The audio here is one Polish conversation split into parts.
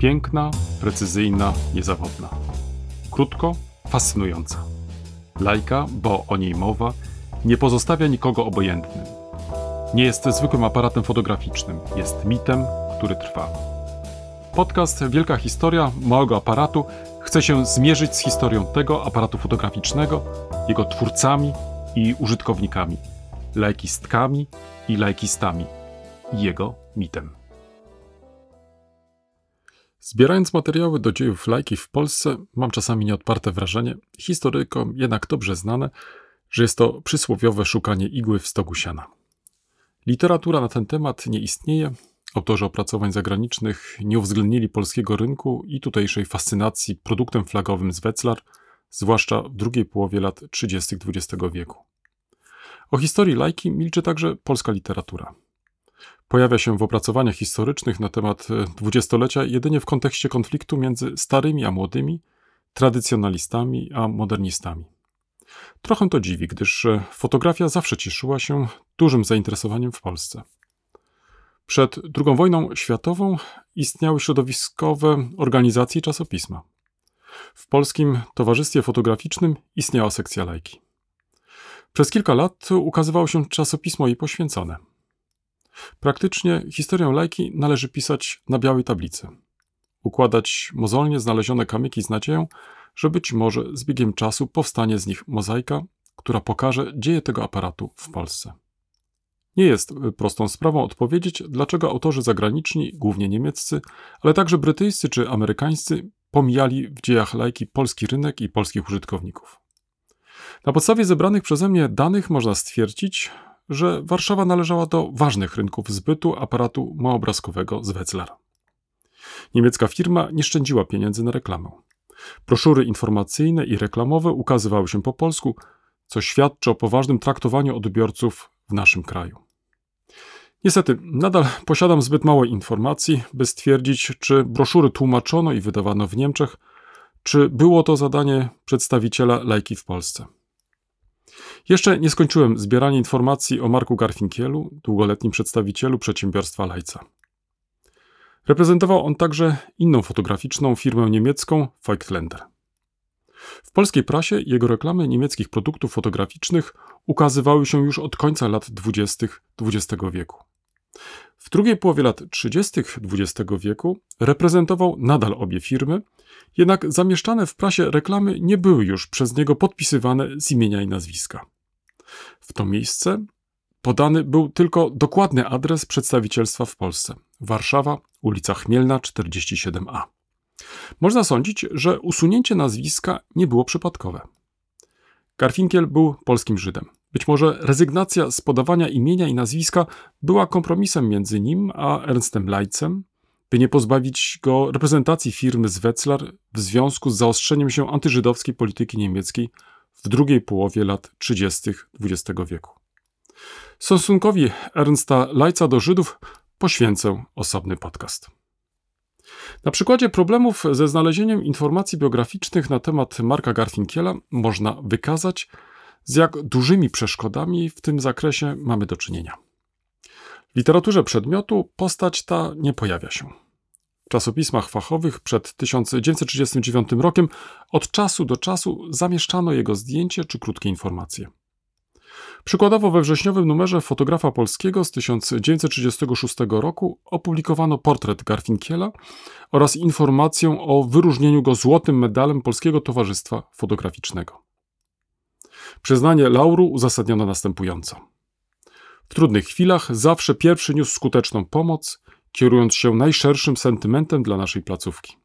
Piękna, precyzyjna, niezawodna. Krótko, fascynująca. Lajka, bo o niej mowa, nie pozostawia nikogo obojętnym. Nie jest zwykłym aparatem fotograficznym, jest mitem, który trwa. Podcast Wielka Historia Małego Aparatu chce się zmierzyć z historią tego aparatu fotograficznego, jego twórcami i użytkownikami, lajkistkami i lajkistami jego mitem. Zbierając materiały do dziejów lajki w Polsce, mam czasami nieodparte wrażenie, historykom jednak dobrze znane, że jest to przysłowiowe szukanie igły w stogu siana. Literatura na ten temat nie istnieje, autorzy opracowań zagranicznych nie uwzględnili polskiego rynku i tutejszej fascynacji produktem flagowym z Wetzlar, zwłaszcza w drugiej połowie lat 30. XX wieku. O historii lajki milczy także polska literatura. Pojawia się w opracowaniach historycznych na temat e, dwudziestolecia jedynie w kontekście konfliktu między starymi a młodymi, tradycjonalistami a modernistami. Trochę to dziwi, gdyż e, fotografia zawsze cieszyła się dużym zainteresowaniem w Polsce. Przed II wojną światową istniały środowiskowe organizacje czasopisma. W Polskim Towarzystwie Fotograficznym istniała sekcja lajki. Przez kilka lat ukazywało się czasopismo jej poświęcone – Praktycznie historię lajki należy pisać na białej tablicy. Układać mozolnie znalezione kamyki z nadzieją, że być może z biegiem czasu powstanie z nich mozaika, która pokaże dzieje tego aparatu w Polsce. Nie jest prostą sprawą odpowiedzieć, dlaczego autorzy zagraniczni, głównie niemieccy, ale także brytyjscy czy amerykańscy, pomijali w dziejach lajki polski rynek i polskich użytkowników. Na podstawie zebranych przeze mnie danych można stwierdzić, że Warszawa należała do ważnych rynków zbytu aparatu małobrazkowego z Wetzlar. Niemiecka firma nie szczędziła pieniędzy na reklamę. Broszury informacyjne i reklamowe ukazywały się po polsku, co świadczy o poważnym traktowaniu odbiorców w naszym kraju. Niestety, nadal posiadam zbyt mało informacji, by stwierdzić, czy broszury tłumaczono i wydawano w Niemczech, czy było to zadanie przedstawiciela lajki w Polsce. Jeszcze nie skończyłem zbierania informacji o Marku Garfinkielu, długoletnim przedstawicielu przedsiębiorstwa Lajca. Reprezentował on także inną fotograficzną firmę niemiecką Feuchtländer. W polskiej prasie jego reklamy niemieckich produktów fotograficznych ukazywały się już od końca lat 20. XX wieku. W drugiej połowie lat 30. XX wieku reprezentował nadal obie firmy, jednak zamieszczane w prasie reklamy nie były już przez niego podpisywane z imienia i nazwiska. W to miejsce podany był tylko dokładny adres przedstawicielstwa w Polsce Warszawa, ulica Chmielna 47a. Można sądzić, że usunięcie nazwiska nie było przypadkowe. Garfinkiel był polskim Żydem. Być może rezygnacja z podawania imienia i nazwiska była kompromisem między nim a Ernstem Leitzem, by nie pozbawić go reprezentacji firmy z Wetzlar w związku z zaostrzeniem się antyżydowskiej polityki niemieckiej w drugiej połowie lat 30. XX wieku. Stosunkowi Ernsta Leitza do Żydów poświęcę osobny podcast. Na przykładzie problemów ze znalezieniem informacji biograficznych na temat Marka Garfinkiela można wykazać, z jak dużymi przeszkodami w tym zakresie mamy do czynienia. W literaturze przedmiotu postać ta nie pojawia się. Czasopismach fachowych przed 1939 rokiem od czasu do czasu zamieszczano jego zdjęcie czy krótkie informacje. Przykładowo we wrześniowym numerze Fotografa Polskiego z 1936 roku opublikowano portret Garfinkiela oraz informację o wyróżnieniu go złotym medalem Polskiego Towarzystwa Fotograficznego. Przyznanie lauru uzasadniono następująco. W trudnych chwilach zawsze pierwszy niósł skuteczną pomoc, kierując się najszerszym sentymentem dla naszej placówki.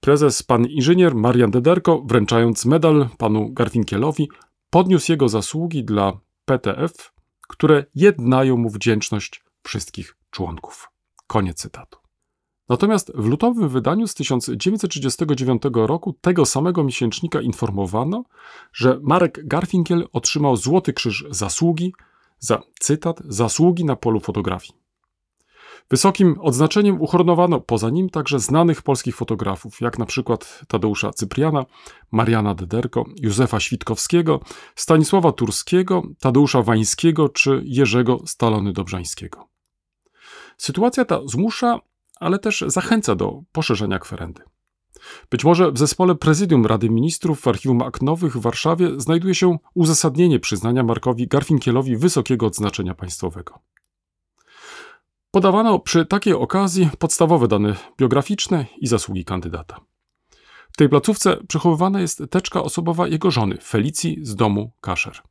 Prezes pan inżynier Marian Dederko, wręczając medal panu Garfinkielowi, podniósł jego zasługi dla PTF, które jednają mu wdzięczność wszystkich członków. Koniec cytatu. Natomiast w lutowym wydaniu z 1939 roku tego samego miesięcznika informowano, że Marek Garfinkiel otrzymał Złoty Krzyż Zasługi za, cytat, zasługi na polu fotografii. Wysokim odznaczeniem uhonorowano poza nim także znanych polskich fotografów, jak na przykład Tadeusza Cypriana, Mariana Dederko, Józefa Świtkowskiego, Stanisława Turskiego, Tadeusza Wańskiego czy Jerzego Stalony Dobrzańskiego. Sytuacja ta zmusza, ale też zachęca do poszerzenia kwerendy. Być może w zespole Prezydium Rady Ministrów w Archiwum Akt Nowych w Warszawie znajduje się uzasadnienie przyznania Markowi Garfinkielowi wysokiego odznaczenia państwowego. Podawano przy takiej okazji podstawowe dane biograficzne i zasługi kandydata. W tej placówce przechowywana jest teczka osobowa jego żony, Felicji z domu Kaszer.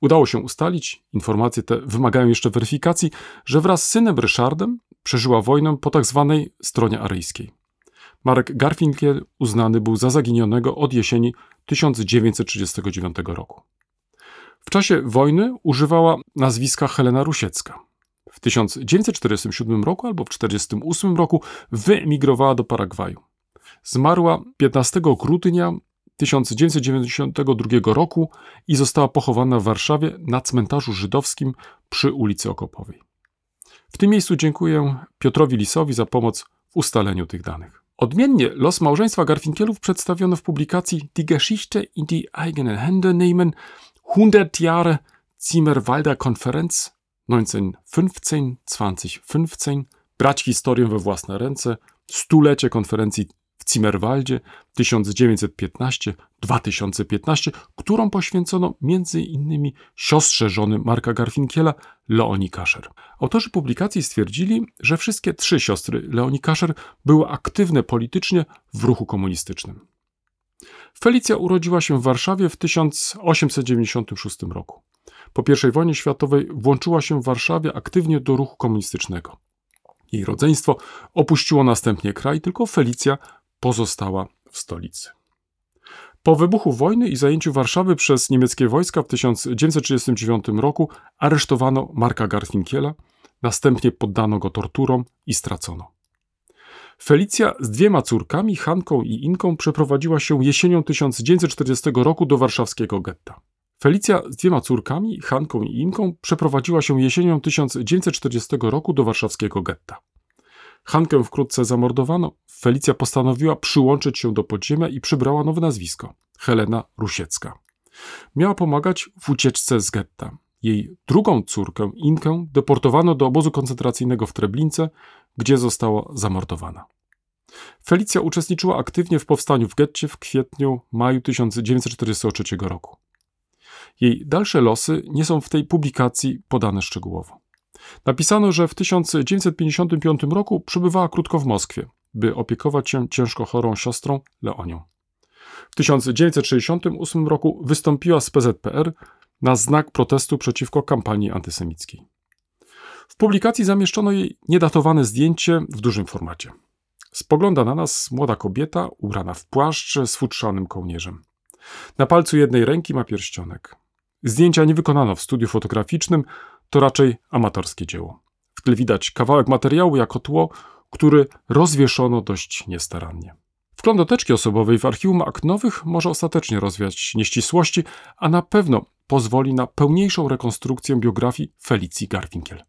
Udało się ustalić, informacje te wymagają jeszcze weryfikacji, że wraz z synem Ryszardem przeżyła wojnę po tzw. Tak stronie aryjskiej. Marek Garfinkel uznany był za zaginionego od jesieni 1939 roku. W czasie wojny używała nazwiska Helena Rusiecka. W 1947 roku albo w 1948 roku wyemigrowała do Paragwaju. Zmarła 15 grudnia 1992 roku i została pochowana w Warszawie na cmentarzu żydowskim przy ulicy Okopowej. W tym miejscu dziękuję Piotrowi Lisowi za pomoc w ustaleniu tych danych. Odmiennie los małżeństwa Garfinkielów przedstawiono w publikacji Die Geschichte in die eigenen Hände nehmen 100 Jahre Zimmerwalder Konferenz 1915-2015 Brać historię we własne ręce, stulecie konferencji w Zimmerwaldzie 1915-2015, którą poświęcono m.in. siostrze żony Marka Garfinkiela, Leoni Kasher. Autorzy publikacji stwierdzili, że wszystkie trzy siostry Leoni Kasher były aktywne politycznie w ruchu komunistycznym. Felicja urodziła się w Warszawie w 1896 roku. Po I wojnie światowej włączyła się w Warszawie aktywnie do ruchu komunistycznego. Jej rodzeństwo opuściło następnie kraj, tylko Felicja pozostała w stolicy. Po wybuchu wojny i zajęciu Warszawy przez niemieckie wojska w 1939 roku aresztowano Marka Garfinkiela, następnie poddano go torturom i stracono. Felicja z dwiema córkami, Hanką i Inką, przeprowadziła się jesienią 1940 roku do warszawskiego getta. Felicja z dwiema córkami, Hanką i Inką, przeprowadziła się jesienią 1940 roku do warszawskiego getta. Hankę wkrótce zamordowano. Felicja postanowiła przyłączyć się do podziemia i przybrała nowe nazwisko Helena Rusiecka. Miała pomagać w ucieczce z getta. Jej drugą córkę, Inkę, deportowano do obozu koncentracyjnego w Treblince, gdzie została zamordowana. Felicja uczestniczyła aktywnie w powstaniu w getcie w kwietniu, maju 1943 roku. Jej dalsze losy nie są w tej publikacji podane szczegółowo. Napisano, że w 1955 roku przebywała krótko w Moskwie, by opiekować się ciężko chorą siostrą Leonią. W 1968 roku wystąpiła z PZPR na znak protestu przeciwko kampanii antysemickiej. W publikacji zamieszczono jej niedatowane zdjęcie w dużym formacie. Spogląda na nas młoda kobieta ubrana w płaszcz z futrzanym kołnierzem. Na palcu jednej ręki ma pierścionek. Zdjęcia nie wykonano w studiu fotograficznym, to raczej amatorskie dzieło. W tle widać kawałek materiału jako tło, który rozwieszono dość niestarannie. Wgląd osobowej w archiwum akt nowych może ostatecznie rozwiać nieścisłości, a na pewno pozwoli na pełniejszą rekonstrukcję biografii Felicji Garfinkiel.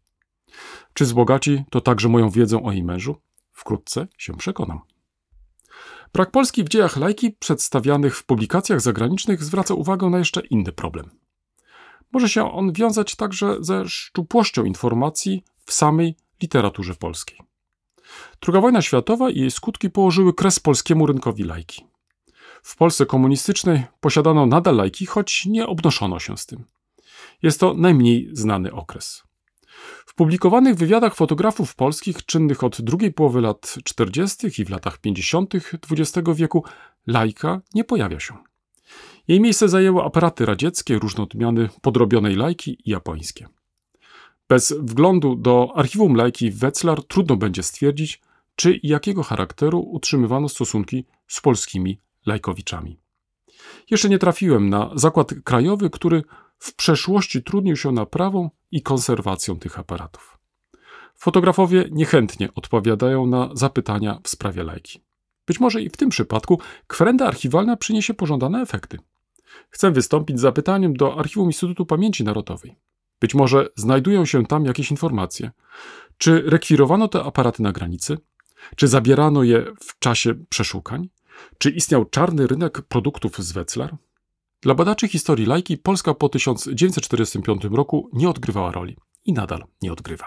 Czy zbogaci to także moją wiedzę o jej mężu? Wkrótce się przekonam. Brak Polski w dziejach lajki przedstawianych w publikacjach zagranicznych zwraca uwagę na jeszcze inny problem. Może się on wiązać także ze szczupłością informacji w samej literaturze polskiej. Druga wojna światowa i jej skutki położyły kres polskiemu rynkowi lajki. W Polsce komunistycznej posiadano nadal lajki, choć nie obnoszono się z tym. Jest to najmniej znany okres. W publikowanych wywiadach fotografów polskich czynnych od drugiej połowy lat 40. i w latach 50. XX wieku lajka nie pojawia się. Jej miejsce zajęły aparaty radzieckie, różne odmiany podrobionej lajki i japońskie. Bez wglądu do archiwum lajki w Wetzlar trudno będzie stwierdzić, czy i jakiego charakteru utrzymywano stosunki z polskimi lajkowiczami. Jeszcze nie trafiłem na zakład krajowy, który w przeszłości trudnił się naprawą i konserwacją tych aparatów. Fotografowie niechętnie odpowiadają na zapytania w sprawie lajki. Być może i w tym przypadku kwerenda archiwalna przyniesie pożądane efekty. Chcę wystąpić z zapytaniem do Archiwum Instytutu Pamięci Narodowej. Być może znajdują się tam jakieś informacje. Czy rekwirowano te aparaty na granicy? Czy zabierano je w czasie przeszukań? Czy istniał czarny rynek produktów z Wetzlar? Dla badaczy historii lajki Polska po 1945 roku nie odgrywała roli i nadal nie odgrywa.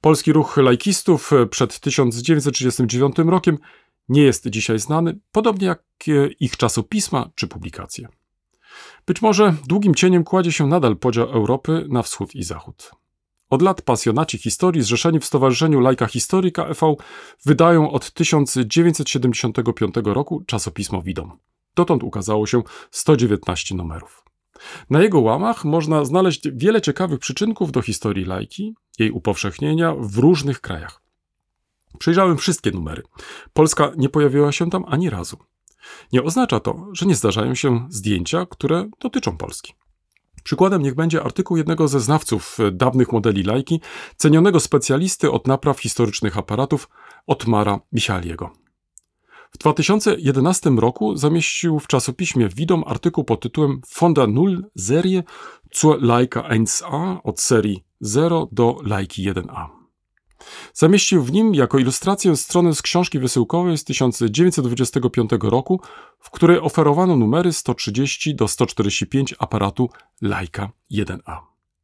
Polski ruch lajkistów przed 1939 rokiem nie jest dzisiaj znany, podobnie jak ich czasopisma czy publikacje. Być może długim cieniem kładzie się nadal podział Europy na wschód i zachód. Od lat pasjonaci historii zrzeszeni w Stowarzyszeniu Lajka Historyka e.V. wydają od 1975 roku czasopismo Widom. Dotąd ukazało się 119 numerów. Na jego łamach można znaleźć wiele ciekawych przyczynków do historii lajki, jej upowszechnienia w różnych krajach. Przejrzałem wszystkie numery. Polska nie pojawiła się tam ani razu. Nie oznacza to, że nie zdarzają się zdjęcia, które dotyczą Polski. Przykładem niech będzie artykuł jednego ze znawców dawnych modeli lajki, cenionego specjalisty od napraw historycznych aparatów Otmara Michaliego. W 2011 roku zamieścił w czasopiśmie Widom artykuł pod tytułem Fonda Null Serie zur Leica 1A od serii 0 do Lajki 1A. Zamieścił w nim jako ilustrację stronę z książki wysyłkowej z 1925 roku, w której oferowano numery 130 do 145 aparatu Leica 1A.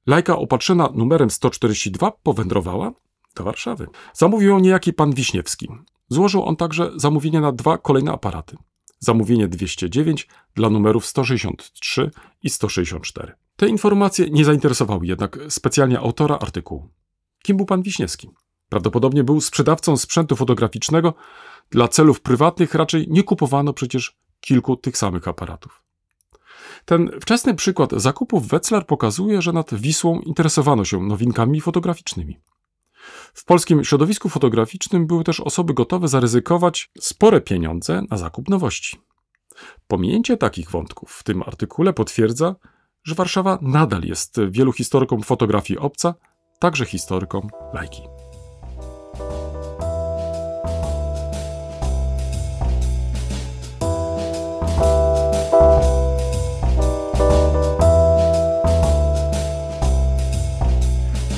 Lajka opatrzona numerem 142 powędrowała do Warszawy. Zamówił ją niejaki pan Wiśniewski. Złożył on także zamówienie na dwa kolejne aparaty. Zamówienie 209 dla numerów 163 i 164. Te informacje nie zainteresowały jednak specjalnie autora artykułu. Kim był pan Wiśniewski? Prawdopodobnie był sprzedawcą sprzętu fotograficznego. Dla celów prywatnych raczej nie kupowano przecież kilku tych samych aparatów. Ten wczesny przykład zakupów Wetzlar pokazuje, że nad Wisłą interesowano się nowinkami fotograficznymi. W polskim środowisku fotograficznym były też osoby gotowe zaryzykować spore pieniądze na zakup nowości. Pominięcie takich wątków w tym artykule potwierdza, że Warszawa nadal jest wielu historykom fotografii obca, także historykom lajki.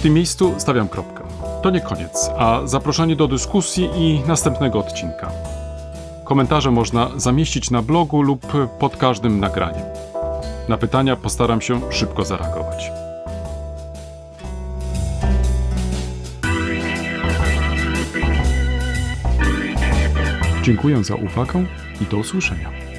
W tym miejscu stawiam kropkę. To nie koniec, a zaproszenie do dyskusji i następnego odcinka. Komentarze można zamieścić na blogu lub pod każdym nagraniem. Na pytania postaram się szybko zareagować. Dziękuję za uwagę i do usłyszenia.